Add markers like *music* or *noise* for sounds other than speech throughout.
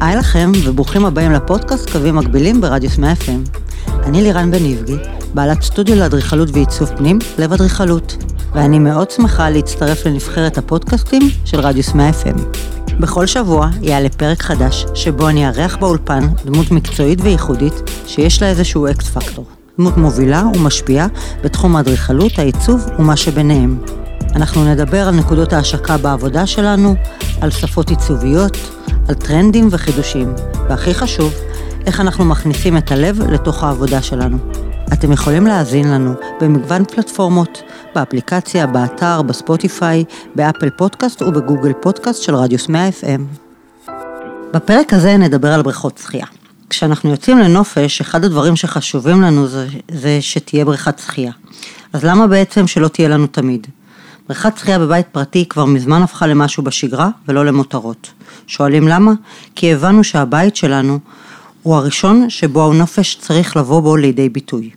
היי לכם, וברוכים הבאים לפודקאסט קווים מקבילים ברדיוס 100 FM. אני לירן בן איבגי, בעלת סטודיו לאדריכלות ועיצוב פנים, לב אדריכלות, ואני מאוד שמחה להצטרף לנבחרת הפודקאסטים של רדיוס 100 FM. בכל שבוע יעלה פרק חדש, שבו אני אארח באולפן דמות מקצועית וייחודית, שיש לה איזשהו אקס פקטור. דמות מובילה ומשפיעה בתחום האדריכלות, העיצוב ומה שביניהם. אנחנו נדבר על נקודות ההשקה בעבודה שלנו, על שפות עיצוביות, על טרנדים וחידושים, והכי חשוב, איך אנחנו מכניסים את הלב לתוך העבודה שלנו. אתם יכולים להאזין לנו במגוון פלטפורמות, באפליקציה, באתר, בספוטיפיי, באפל פודקאסט ובגוגל פודקאסט של רדיוס 100 FM. בפרק הזה נדבר על בריכות שחייה. כשאנחנו יוצאים לנופש, אחד הדברים שחשובים לנו זה, זה שתהיה בריכת שחייה. אז למה בעצם שלא תהיה לנו תמיד? בריכת שחייה בבית פרטי כבר מזמן הפכה למשהו בשגרה ולא למותרות. שואלים למה? כי הבנו שהבית שלנו הוא הראשון שבו הנופש צריך לבוא בו לידי ביטוי.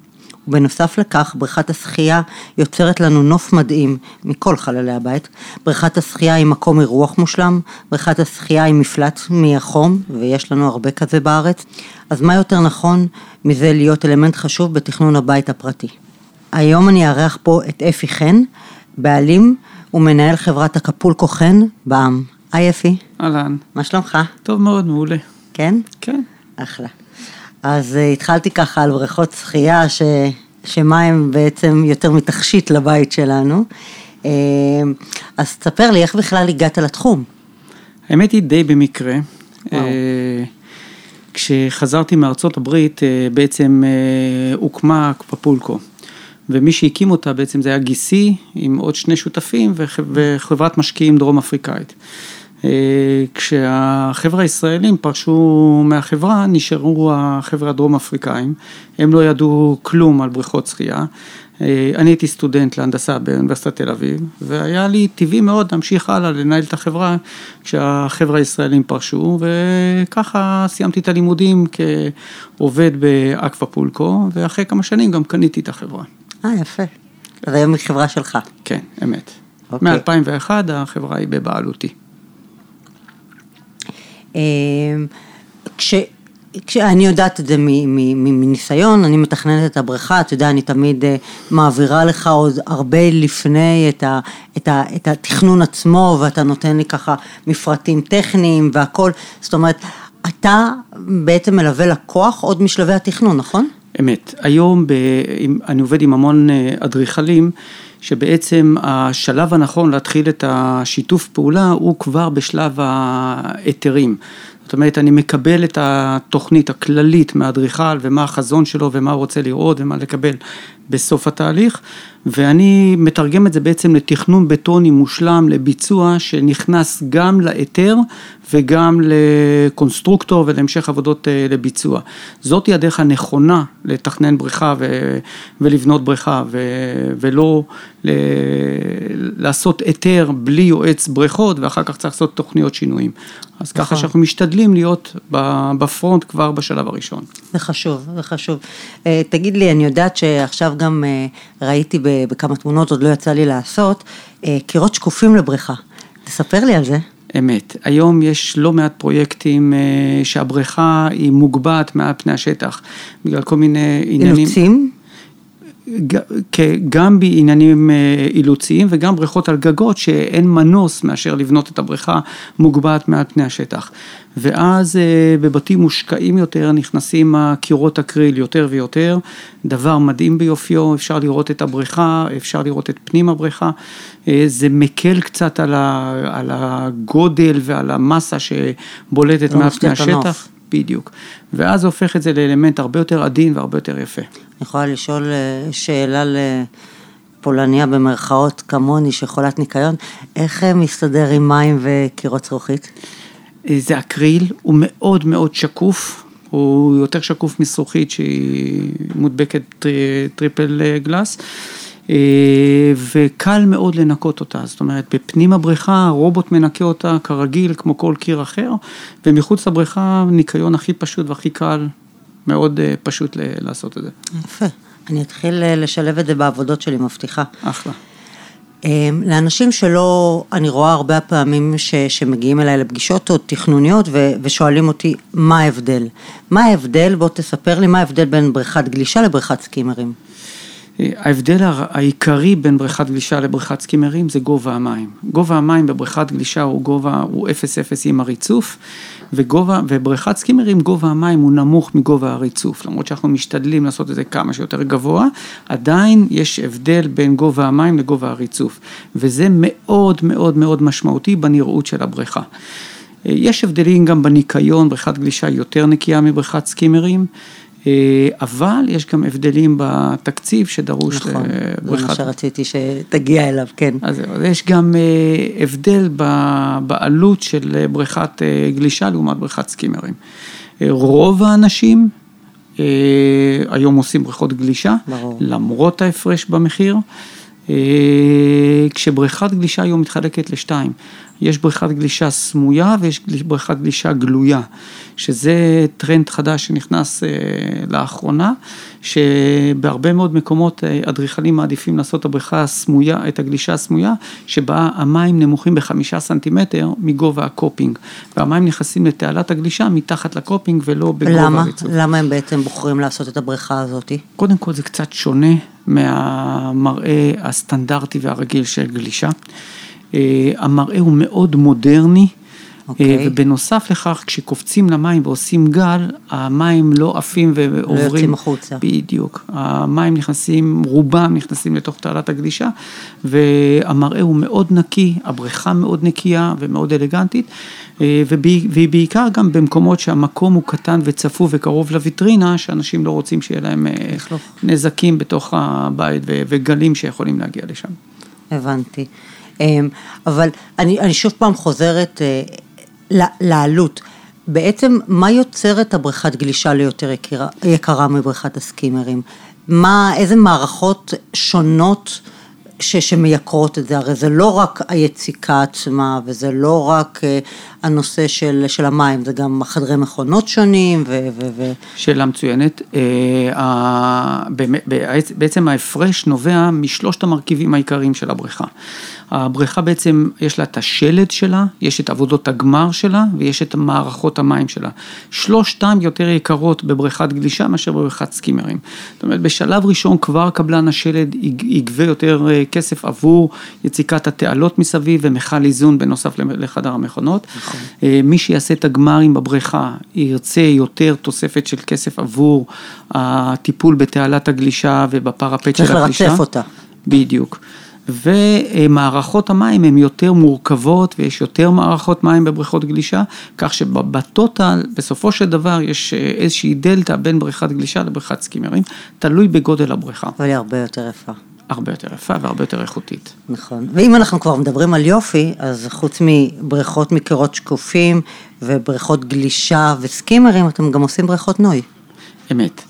ובנוסף לכך, בריכת השחייה יוצרת לנו נוף מדהים מכל חללי הבית. בריכת השחייה היא מקום אירוח מושלם, בריכת השחייה היא מפלט מהחום, ויש לנו הרבה כזה בארץ. אז מה יותר נכון מזה להיות אלמנט חשוב בתכנון הבית הפרטי? היום אני אארח פה את אפי חן, בעלים ומנהל חברת הקפולקו חן בע"מ. היי אפי. אהלן. מה שלומך? טוב מאוד, מעולה. כן? כן. אחלה. אז uh, התחלתי ככה על בריכות שחייה, ש... שמה הם בעצם יותר מתכשיט לבית שלנו. Uh, אז תספר לי, איך בכלל הגעת לתחום? האמת היא די במקרה. אה, כשחזרתי מארצות הברית, בעצם הוקמה קפפולקו. ומי שהקים אותה בעצם זה היה גיסי עם עוד שני שותפים וחברת משקיעים דרום אפריקאית. אה, כשהחבר'ה הישראלים פרשו מהחברה, נשארו החבר'ה הדרום אפריקאים, הם לא ידעו כלום על בריכות שחייה. אה, אני הייתי סטודנט להנדסה באוניברסיטת תל אביב, והיה לי טבעי מאוד להמשיך הלאה לנהל את החברה כשהחבר'ה הישראלים פרשו, וככה סיימתי את הלימודים כעובד באקוואפולקו, ואחרי כמה שנים גם קניתי את החברה. אה, יפה. אז היום היא חברה שלך. כן, אמת. אוקיי. מ-2001 החברה היא בבעלותי. אמ, כש... כשאני יודעת את זה מניסיון, אני מתכננת את הבריכה, אתה יודע, אני תמיד אה, מעבירה לך עוד הרבה לפני את, ה, את, ה, את התכנון עצמו, ואתה נותן לי ככה מפרטים טכניים והכל, זאת אומרת, אתה בעצם מלווה לקוח עוד משלבי התכנון, נכון? אמת. היום ב, אני עובד עם המון אה, אדריכלים, שבעצם השלב הנכון להתחיל את השיתוף פעולה הוא כבר בשלב ההיתרים. זאת אומרת, אני מקבל את התוכנית הכללית מהאדריכל ומה החזון שלו ומה הוא רוצה לראות ומה לקבל בסוף התהליך, ואני מתרגם את זה בעצם לתכנון בטוני מושלם לביצוע שנכנס גם להיתר וגם לקונסטרוקטור ולהמשך עבודות אה, לביצוע. זאתי הדרך הנכונה לתכנן בריכה ו... ולבנות בריכה ו... ולא ל... לעשות היתר בלי יועץ בריכות ואחר כך צריך לעשות תוכניות שינויים. אז ככה נכון. שאנחנו משתדלים להיות בפרונט כבר בשלב הראשון. זה חשוב, זה חשוב. אה, תגיד לי, אני יודעת שעכשיו גם אה, ראיתי בכמה תמונות, עוד לא יצא לי לעשות, אה, קירות שקופים לבריכה. תספר לי על זה. אמת. היום יש לא מעט פרויקטים שהבריכה היא מוגבעת מעל פני השטח, בגלל כל מיני עניינים. אילוצים? גם בעניינים אה, אילוציים וגם בריכות על גגות שאין מנוס מאשר לבנות את הבריכה מוגבעת מעל פני השטח. ואז אה, בבתים מושקעים יותר נכנסים הקירות הקריל יותר ויותר, דבר מדהים ביופיו, אפשר לראות את הבריכה, אפשר לראות את פנים הבריכה, אה, זה מקל קצת על הגודל ועל המסה שבולטת מעל פני השטח. בדיוק. ואז הופך את זה לאלמנט הרבה יותר עדין והרבה יותר יפה. אני יכולה לשאול אה, שאלה לפולניה במרכאות כמוני, שחולת ניקיון, איך מסתדר עם מים וקירות זכוכית? אה, זה אקריל, הוא מאוד מאוד שקוף, הוא יותר שקוף מזכוכית שהיא מודבקת triple אה, glass. אה, וקל מאוד לנקות אותה, זאת אומרת בפנים הבריכה הרובוט מנקה אותה כרגיל כמו כל קיר אחר, ומחוץ לבריכה ניקיון הכי פשוט והכי קל, מאוד אה, פשוט לעשות את זה. יפה, אני אתחיל אה, לשלב את זה בעבודות שלי, מבטיחה. אחלה. אמ, לאנשים שלא, אני רואה הרבה פעמים ש, שמגיעים אליי לפגישות או תכנוניות ו, ושואלים אותי מה ההבדל. מה ההבדל? בוא תספר לי מה ההבדל בין בריכת גלישה לבריכת סקימרים. ההבדל העיקרי בין בריכת גלישה לבריכת סקימרים זה גובה המים. גובה המים בבריכת גלישה הוא גובה, הוא 0-0 עם הריצוף, וגובה, ובריכת סקימרים גובה המים הוא נמוך מגובה הריצוף. למרות שאנחנו משתדלים לעשות את זה כמה שיותר גבוה, עדיין יש הבדל בין גובה המים לגובה הריצוף. וזה מאוד מאוד מאוד משמעותי בנראות של הבריכה. יש הבדלים גם בניקיון, בריכת גלישה יותר נקייה מבריכת סקימרים. אה, אבל יש גם הבדלים בתקציב שדרוש נכון, לבריכת... זה מה שרציתי שתגיע אליו, כן. אז יש גם אה, הבדל בעלות של בריכת אה, גלישה לעומת בריכת סקימרים. רוב האנשים היום עושים בריכות גלישה, ברור. למרות ההפרש במחיר. כשבריכת גלישה היום מתחלקת לשתיים, יש בריכת גלישה סמויה ויש בריכת גלישה גלויה, שזה טרנד חדש שנכנס אה, לאחרונה, שבהרבה מאוד מקומות אה, אדריכלים מעדיפים לעשות את הבריכה הסמויה, את הגלישה הסמויה, שבה המים נמוכים בחמישה סנטימטר מגובה ה coping, והמים נכנסים לתעלת הגלישה מתחת ל coping ולא בגובה למה? הריצוף. למה הם בעצם בוחרים לעשות את הבריכה הזאת? קודם כל זה קצת שונה מהמראה הסטנדרטי והרגיל של גלישה. אה, המראה הוא מאוד מודרני. אה, אוקיי. ובנוסף לכך, כשקופצים למים ועושים גל, המים לא עפים ועוברים. לא יוצאים החוצה. בדיוק. המים נכנסים, רובם נכנסים לתוך תעלת הגלישה, והמראה הוא מאוד נקי, הבריכה מאוד נקייה ומאוד אלגנטית, אה, והיא בעיקר גם במקומות שהמקום הוא קטן וצפוף וקרוב לויטרינה, שאנשים לא רוצים שיהיה להם נזקים בתוך הבית וגלים שיכולים להגיע לשם. הבנתי. אמ, אבל אני, אני שוב פעם חוזרת אה, לעלות. בעצם מה יוצר את הבריכת גלישה ליותר יקרה, יקרה מבריכת הסקימרים? מה, איזה מערכות שונות ש, שמייקרות את זה? הרי זה לא רק היציקה עצמה וזה לא רק uh, הנושא של, של המים, זה גם חדרי מכונות שונים ו... ו, ו... שאלה מצוינת. Uh, בעצם ההפרש נובע משלושת המרכיבים העיקריים של הבריכה. הבריכה בעצם יש לה את השלד שלה, יש את עבודות הגמר שלה ויש את מערכות המים שלה. שלושתם יותר יקרות בבריכת גלישה מאשר בבריכת סקימרים. זאת אומרת בשלב ראשון כבר קבלן השלד יגבה יותר אה, כסף עבור יציקת התעלות מסביב ומכל איזון בנוסף לחדר המכונות. נכון. אה, מי שיעשה את הגמרים בבריכה ירצה יותר תוספת של כסף עבור הטיפול בתעלת הגלישה ובפרפט של הגלישה. צריך לרצף אותה. בדיוק. ומערכות המים הן יותר מורכבות ויש יותר מערכות מים בבריכות גלישה, כך שבטוטל בסופו של דבר יש אה, איזושהי דלתא בין בריכת גלישה לבריכת סקימרים, תלוי בגודל הבריכה. אבל היא הרבה יותר יפה. הרבה יותר יפה והרבה יותר איכותית. נכון, ואם אנחנו כבר מדברים על יופי, אז חוץ מבריכות מקירות שקופים ובריכות גלישה וסקימרים, אתם גם עושים בריכות נוי. אמת.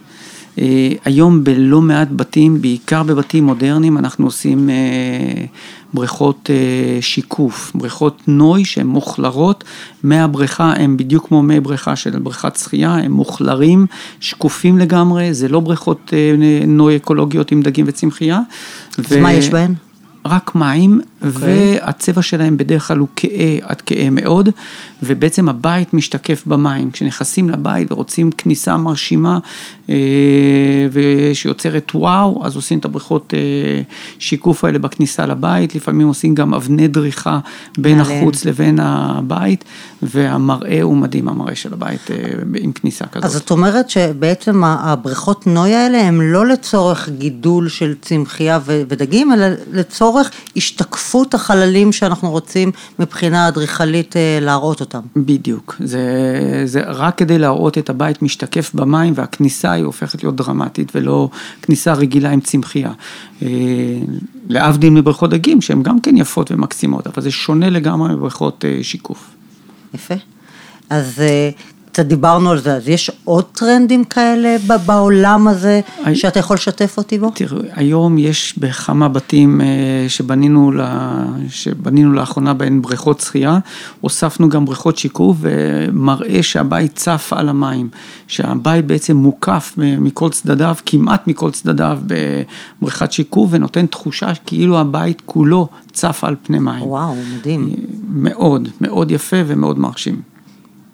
אה, היום בלא מעט בתים, בעיקר בבתים מודרניים, אנחנו עושים אה, בריכות אה, שיקוף, בריכות נוי שהן מוכלרות מהבריכה, הם בדיוק כמו מי בריכה של בריכת שחייה, הם מוכלרים, שקופים לגמרי, זה לא בריכות נוי אקולוגיות עם דגים וצמחייה. אז ו... מה יש בהן? רק מים, okay. אוקיי. והצבע שלהם בדרך כלל הוא כהה עד כהה מאוד, ובעצם הבית משתקף במים. כשנכנסים לבית ורוצים כניסה מרשימה אה, ושיוצרת וואו, אז עושים את הבריכות אה, שיקוף האלה בכניסה לבית, לפעמים עושים גם אבני דריכה בין עליהם. החוץ לבין הבית, והמראה הוא מדהים, המראה של הבית אה, עם כניסה כזאת. אז זאת אומרת שבעצם הבריכות נוי האלה הם לא לצורך גידול של צמחייה ודגים, אלא לצורך השתקפות החללים שאנחנו רוצים מבחינה אדריכלית להראות אותם. בדיוק, זה, זה רק כדי להראות את הבית משתקף במים והכניסה היא הופכת להיות דרמטית ולא כניסה רגילה עם צמחייה. אה, להבדיל מבריכות דגים שהן גם כן יפות ומקסימות, אבל זה שונה לגמרי מבריכות אה, שיקוף. יפה. אז אה, קצת דיברנו על זה, אז יש עוד טרנדים כאלה בעולם הזה I... שאתה יכול לשתף אותי בו? תראו, היום יש בכמה בתים שבנינו, לה, שבנינו לאחרונה בהן בריכות שחייה, הוספנו גם בריכות שיקוף ומראה שהבית צף על המים, שהבית בעצם מוקף מכל צדדיו, כמעט מכל צדדיו בבריכת שיקוף ונותן תחושה כאילו הבית כולו צף על פני מים. וואו, מדהים. מאוד, מאוד יפה ומאוד מרשים.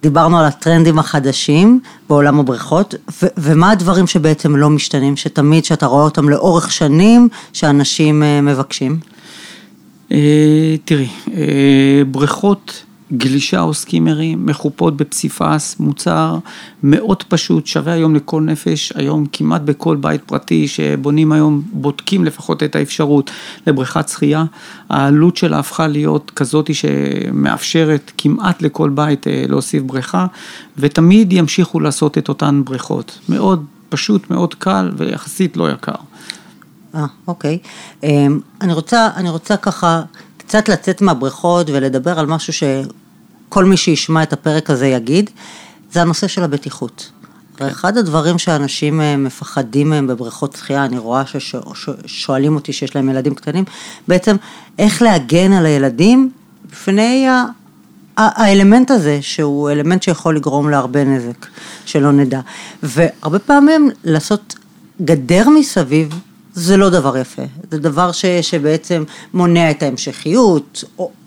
דיברנו על הטרנדים החדשים בעולם הבריכות, ו- ומה הדברים שבעצם לא משתנים, שתמיד שאתה רואה אותם לאורך שנים, שאנשים מבקשים? תראי, בריכות גלישה או סקימרים, מחופות בפסיפס, מוצר מאוד פשוט, שווה היום לכל נפש, היום כמעט בכל בית פרטי שבונים היום, בודקים לפחות את האפשרות לבריכת שחייה, העלות שלה הפכה להיות כזאת שמאפשרת כמעט לכל בית להוסיף בריכה, ותמיד ימשיכו לעשות את אותן בריכות, מאוד פשוט, מאוד קל ויחסית לא יקר. אה, אוקיי. אני רוצה, אני רוצה ככה קצת לצאת מהבריכות ולדבר על משהו שכל מי שישמע את הפרק הזה יגיד, זה הנושא של הבטיחות. כן. אחד הדברים שאנשים אה, מפחדים מהם בבריכות שחייה, אני רואה ששואלים אותי שיש להם ילדים קטנים, בעצם איך להגן על הילדים בפני האלמנט הזה, שהוא אלמנט שיכול לגרום להרבה נזק, שלא נדע. והרבה פעמים לעשות גדר מסביב זה לא דבר יפה, זה דבר ש, שבעצם מונע את ההמשכיות,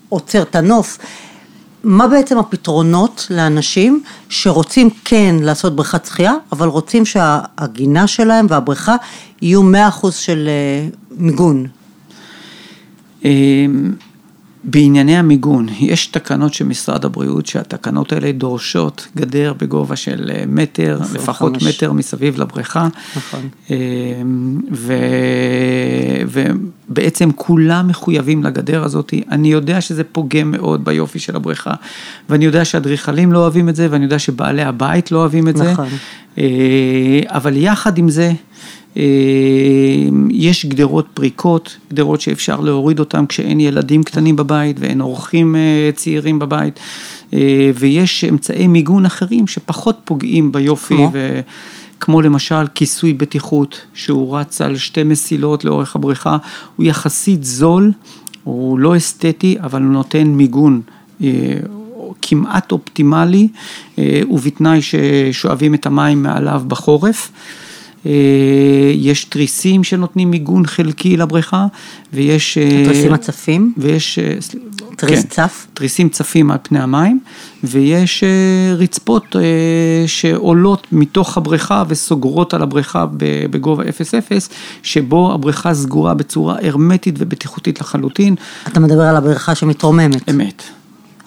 עוצר את הנוף. מה בעצם הפתרונות לאנשים שרוצים כן לעשות בריכת שחייה, אבל רוצים שהגינה שלהם והבריכה יהיו 100% של אה, מיגון? בענייני המיגון, יש תקנות של משרד הבריאות שהתקנות האלה דורשות גדר בגובה של אה, מטר, לפחות חמש. מטר מסביב לבריכה. נכון. אמ, ו... ובעצם כולם מחויבים לגדר הזאת. אני יודע שזה פוגם מאוד ביופי של הבריכה, ואני יודע שהאדריכלים לא אוהבים את זה, ואני יודע שבעלי הבית לא אוהבים את זה. נכון. אה, אבל יחד עם זה, אה, יש גדרות פריקות, גדרות שאפשר להוריד אותן כשאין ילדים קטנים בבית ואין אורחים אה, צעירים בבית, אה, ויש אמצעי מיגון אחרים שפחות פוגעים ביופי, כמו, ו... כמו למשל כיסוי בטיחות, שהוא רץ על שתי מסילות לאורך הבריכה, הוא יחסית זול, הוא לא אסתטי, אבל הוא נותן מיגון. כמעט אופטימלי, ובתנאי ששואבים את המים מעליו בחורף. אה, יש תריסים שנותנים מיגון חלקי לבריכה, ויש... אה, תריסים הצפים? ויש... אה, תריס כן, צף? תריסים צפים על פני המים, ויש רצפות שעולות מתוך הבריכה וסוגרות על הבריכה בגובה 0-0, שבו הבריכה סגורה בצורה הרמטית ובטיחותית לחלוטין. אתה מדבר על הבריכה שמתרוממת. אמת.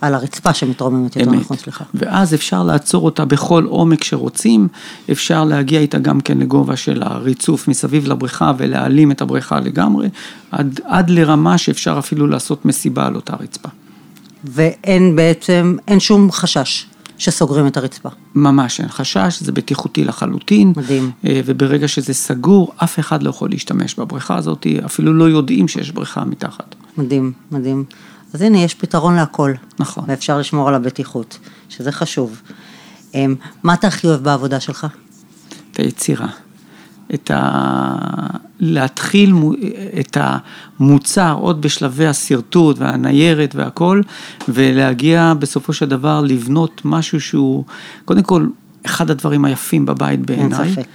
על הרצפה שמתרוממת יותר נכון, סליחה. ואז אפשר לעצור אותה בכל עומק שרוצים, אפשר להגיע איתה גם כן לגובה של הריצוף מסביב לבריכה ולהעלים את הבריכה לגמרי, עד, עד לרמה שאפשר אפילו לעשות מסיבה על אותה רצפה. ואין בעצם, אין שום חשש. שסוגרים את הרצפה. ממש אין חשש, זה בטיחותי לחלוטין. מדהים. אה, וברגע שזה סגור, אף אחד לא יכול להשתמש בבריכה הזאת, אפילו לא יודעים שיש בריכה מתחת. מדהים, מדהים. אז הנה, יש פתרון להכל. נכון. ואפשר לשמור על הבטיחות, שזה חשוב. אמ, מה אתה הכי אוהב בעבודה שלך? את היצירה. את ה... להתחיל את המוצר עוד בשלבי השרטוט והניירת והכל, ולהגיע בסופו של דבר לבנות משהו שהוא, קודם כל, אחד הדברים היפים בבית בעיניי. אין ספק.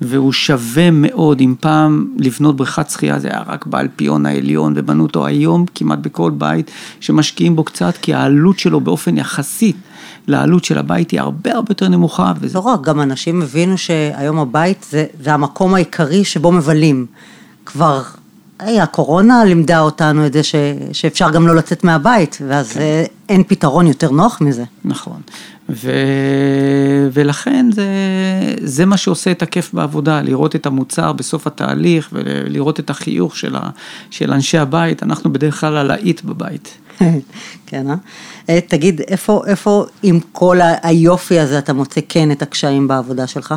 והוא שווה מאוד, אם פעם לבנות בריכת שחייה זה היה רק באלפיון העליון ובנו אותו היום כמעט בכל בית שמשקיעים בו קצת, כי העלות שלו באופן יחסית לעלות של הבית היא הרבה הרבה יותר נמוכה. וזה... לא רק, גם אנשים הבינו שהיום הבית זה, זה המקום העיקרי שבו מבלים. כבר היי, הקורונה לימדה אותנו את זה ש, שאפשר גם לא לצאת מהבית, ואז כן. אין פתרון יותר נוח מזה. נכון, ו, ולכן זה, זה מה שעושה את הכיף בעבודה, לראות את המוצר בסוף התהליך ולראות את החיוך של, ה, של אנשי הבית, אנחנו בדרך כלל הלהיט בבית. *laughs* כן, אה? אה? תגיד, איפה, איפה עם כל היופי הזה אתה מוצא כן את הקשיים בעבודה שלך?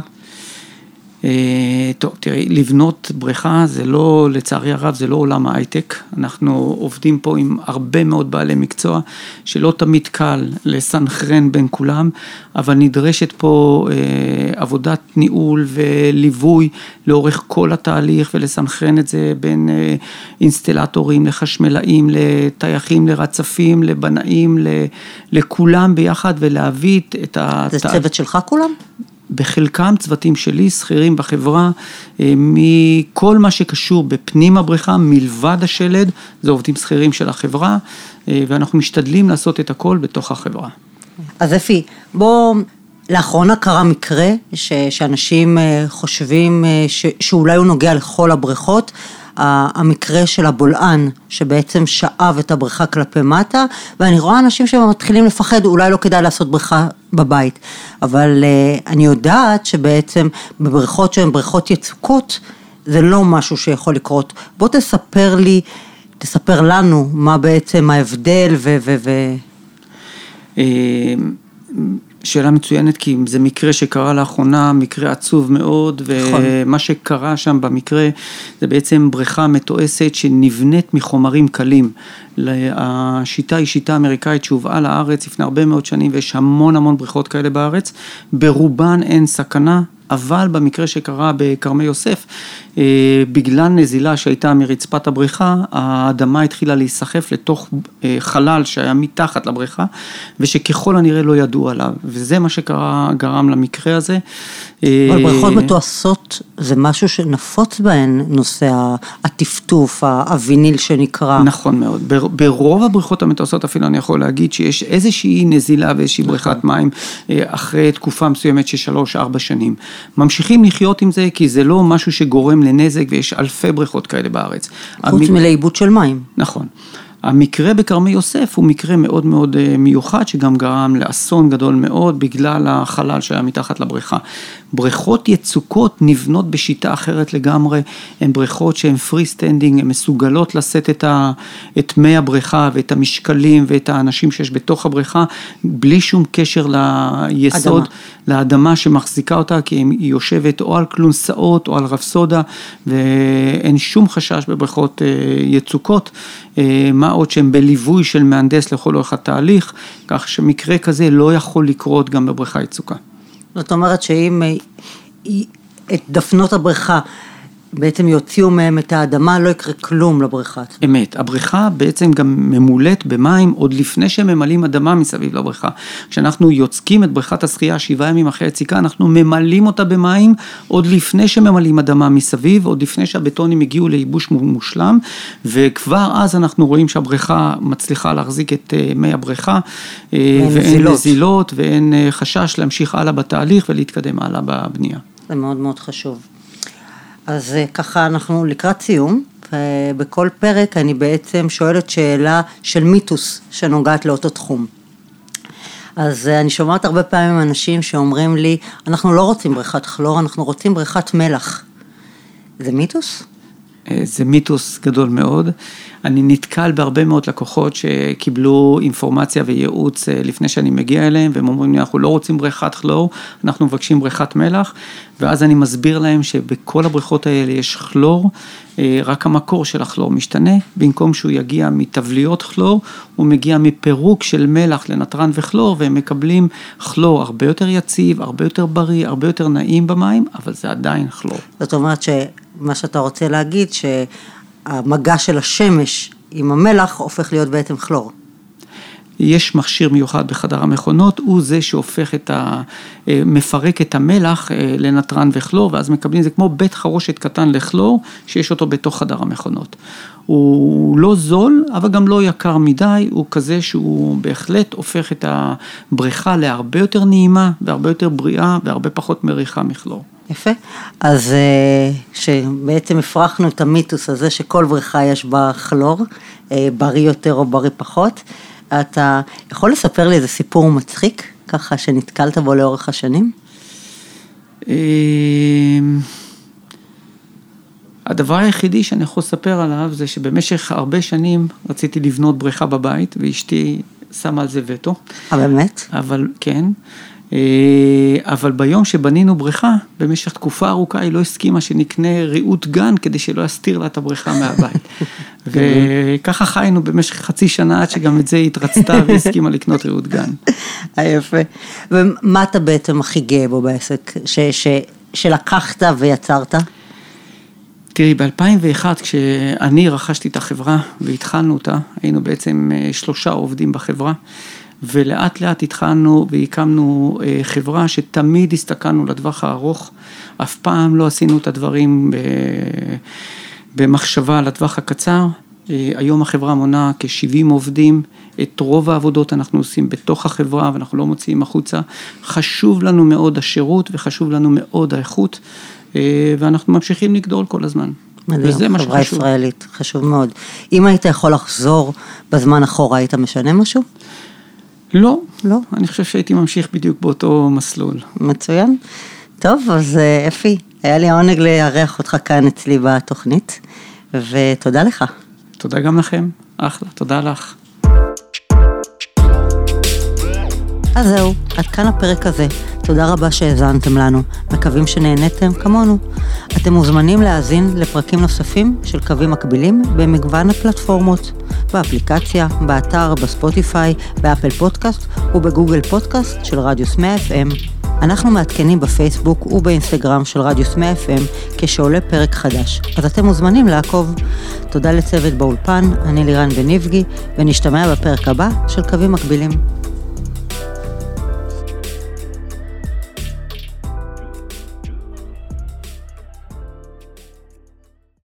אה, טוב, תראי, לבנות בריכה זה לא, לצערי הרב, זה לא עולם ההייטק. אנחנו עובדים פה עם הרבה מאוד בעלי מקצוע, שלא תמיד קל לסנכרן בין כולם, אבל נדרשת פה אה, עבודת ניהול וליווי לאורך כל התהליך ולסנכרן את זה בין אה, אינסטלטורים לחשמלאים, לטייחים, לרצפים, לבנאים, לכולם ביחד ולהביא את ה... זה צוות שלך כולם? בחלקם צוותים שלי, שכירים בחברה, אה, מכל מה שקשור בפנים הבריכה, מלבד השלד, זה עובדים שכירים של החברה, אה, ואנחנו משתדלים לעשות את הכל בתוך החברה. אז אפי, בוא, לאחרונה קרה מקרה ש, שאנשים אה, חושבים ש, שאולי הוא נוגע לכל הבריכות. המקרה של הבולען, שבעצם שאב את הבריכה כלפי מטה, ואני רואה אנשים שמתחילים לפחד, אולי לא כדאי לעשות בריכה בבית, אבל אה, אני יודעת שבעצם בבריכות שהן בריכות יצוקות, זה לא משהו שיכול לקרות. בוא תספר לי, תספר לנו מה בעצם ההבדל ו... ו, ו... שאלה מצוינת, כי זה מקרה שקרה לאחרונה, מקרה עצוב מאוד, נכון. ומה שקרה שם במקרה זה בעצם בריכה מתועסת שנבנית מחומרים קלים. השיטה היא שיטה אמריקאית שהובאה לארץ לפני הרבה מאוד שנים, ויש המון המון בריכות כאלה בארץ, ברובן אין סכנה, אבל במקרה שקרה בכרמי יוסף, אה, בגלל נזילה שהייתה מרצפת הבריכה, האדמה התחילה להיסחף לתוך אה, חלל שהיה מתחת לבריכה, ושככל הנראה לא ידעו עליו, וזה מה שקרה, גרם למקרה הזה. אה, אבל בריכות מתועשות זה משהו שנפוץ בהן, נושא הטפטוף, הוויניל שנקרא. נכון מאוד, ברוב הבריכות המתועשות אפילו אני יכול להגיד שיש איזושהי נזילה ואיזושהי בריכת נכון. מים אחרי תקופה מסוימת של שלוש-ארבע שנים. ממשיכים לחיות עם זה כי זה לא משהו שגורם לנזק ויש אלפי בריכות כאלה בארץ. חוץ המ... מלעיבוד של מים. נכון. המקרה בכרמי יוסף הוא מקרה מאוד מאוד אה, מיוחד שגם גרם לאסון גדול מאוד בגלל החלל שהיה מתחת לבריכה. בריכות יצוקות נבנות בשיטה אחרת לגמרי, הן בריכות שהן free standing, הן מסוגלות לשאת את, ה, את מי הבריכה ואת המשקלים ואת האנשים שיש בתוך הבריכה, בלי שום קשר ליסוד, אדמה. לאדמה שמחזיקה אותה, כי היא יושבת או על כלונסאות או על רפסודה, ואין שום חשש בבריכות אה, יצוקות, אה, מה עוד שהן בליווי של מהנדס לכל אורך התהליך, כך שמקרה כזה לא יכול לקרות גם בבריכה יצוקה. זאת אומרת שאם אה, את דפנות הבריכה בעצם יוציאו מהם את האדמה, לא יקרה כלום לבריכה. אמת, הבריכה בעצם גם ממולאת במים עוד לפני שהם ממלאים אדמה מסביב לבריכה. כשאנחנו יוצקים את בריכת השחייה שבעה ימים אחרי היציקה, אנחנו ממלאים אותה במים עוד לפני שממלאים אדמה מסביב, עוד לפני שהבטונים הגיעו לייבוש מושלם, וכבר אז אנחנו רואים שהבריכה מצליחה להחזיק את אה, מי הבריכה, אה, ואין נזילות. נזילות ואין אה, חשש להמשיך הלאה בתהליך ולהתקדם הלאה בבנייה. זה מאוד מאוד חשוב. אז אה, ככה אנחנו לקראת סיום, ובכל פרק אני בעצם שואלת שאלה של מיתוס שנוגעת לאותו תחום. אז אה, אני שומעת הרבה פעמים אנשים שאומרים לי, אנחנו לא רוצים בריכת כלור, אנחנו רוצים בריכת מלח. זה מיתוס? אה, זה מיתוס גדול מאוד. אני נתקל בהרבה מאוד לקוחות שקיבלו אינפורמציה וייעוץ אה, לפני שאני מגיע אליהם, והם אומרים לי, אנחנו לא רוצים בריכת כלור, אנחנו מבקשים בריכת מלח, ואז אני מסביר להם שבכל הבריכות האלה יש כלור, אה, רק המקור של הכלור משתנה, במקום שהוא יגיע מתבליות כלור, הוא מגיע מפירוק של מלח לנתרן וכלור, והם מקבלים כלור הרבה יותר יציב, הרבה יותר בריא, הרבה יותר נעים במים, אבל זה עדיין כלור. זאת אומרת שמה שאתה רוצה להגיד, ש... המגע של השמש עם המלח הופך להיות בעצם כלור. יש מכשיר מיוחד בחדר המכונות, הוא זה שהופך את ה... אה, מפרק את המלח אה, לנתרן וכלור, ואז מקבלים, זה כמו בית חרושת קטן לכלור, שיש אותו בתוך חדר המכונות. הוא לא זול, אבל גם לא יקר מדי, הוא כזה שהוא בהחלט הופך את הבריכה להרבה יותר נעימה, והרבה יותר בריאה, והרבה פחות מריחה מכלור. יפה. אז אה, שבעצם הפרחנו את המיתוס הזה שכל בריכה יש בה כלור, אה, בריא יותר או בריא פחות. אתה יכול לספר לי איזה סיפור מצחיק, ככה שנתקלת בו לאורך השנים? אה, הדבר היחידי שאני יכול לספר עליו זה שבמשך הרבה שנים רציתי לבנות בריכה בבית ואשתי שמה על זה וטו. אה, באמת? אבל, כן. אה, אבל ביום שבנינו בריכה, במשך תקופה ארוכה היא לא הסכימה שנקנה ריהוט גן כדי שלא יסתיר לה את הבריכה מהבית. *laughs* וככה חיינו במשך חצי שנה עד שגם את זה היא התרצתה והסכימה לקנות ריהוט גן. *laughs* אה, יפה. ומה אתה בעצם הכי גאה בו בעסק, ש, ש, שלקחת ויצרת? תראי, ב-2001 כשאני רכשתי את החברה והתחלנו אותה, היינו בעצם אה, שלושה עובדים בחברה. ולאט לאט התחלנו והקמנו אה, חברה שתמיד הסתכלנו לטווח הארוך, אף פעם לא עשינו את הדברים במחשבה לטווח הקצר. אה, היום החברה מונה כ-70 עובדים, את רוב העבודות אנחנו עושים בתוך החברה ואנחנו לא מוציאים החוצה. חשוב לנו מאוד השירות וחשוב לנו מאוד האיכות אה, ואנחנו ממשיכים לגדול כל הזמן. מדהים, וזה מה שחשוב. חברה ישראלית, חשוב מאוד. אם היית יכול לחזור בזמן אחורה, היית משנה משהו? לא, לא, אני חושב שהייתי ממשיך בדיוק באותו מסלול. מצוין. טוב, אז אה, אפי, היה לי העונג לארח אותך כאן אצלי בתוכנית, ותודה לך. תודה גם לכם, אחלה, תודה לך. אז זהו, עד כאן הפרק הזה. תודה רבה שהאזנתם לנו, מקווים שנהניתם כמונו. אתם מוזמנים להאזין לפרקים נוספים של קווים מקבילים במגוון הפלטפורמות, באפליקציה, באתר, בספוטיפיי, באפל פודקאסט ובגוגל פודקאסט של רדיוס 100 FM. אנחנו מעדכנים בפייסבוק ובאינסטגרם של רדיוס 100 FM כשעולה פרק חדש, אז אתם מוזמנים לעקוב. תודה לצוות באולפן, אני לירן בניבגי, ונשתמע בפרק הבא של קווים מקבילים.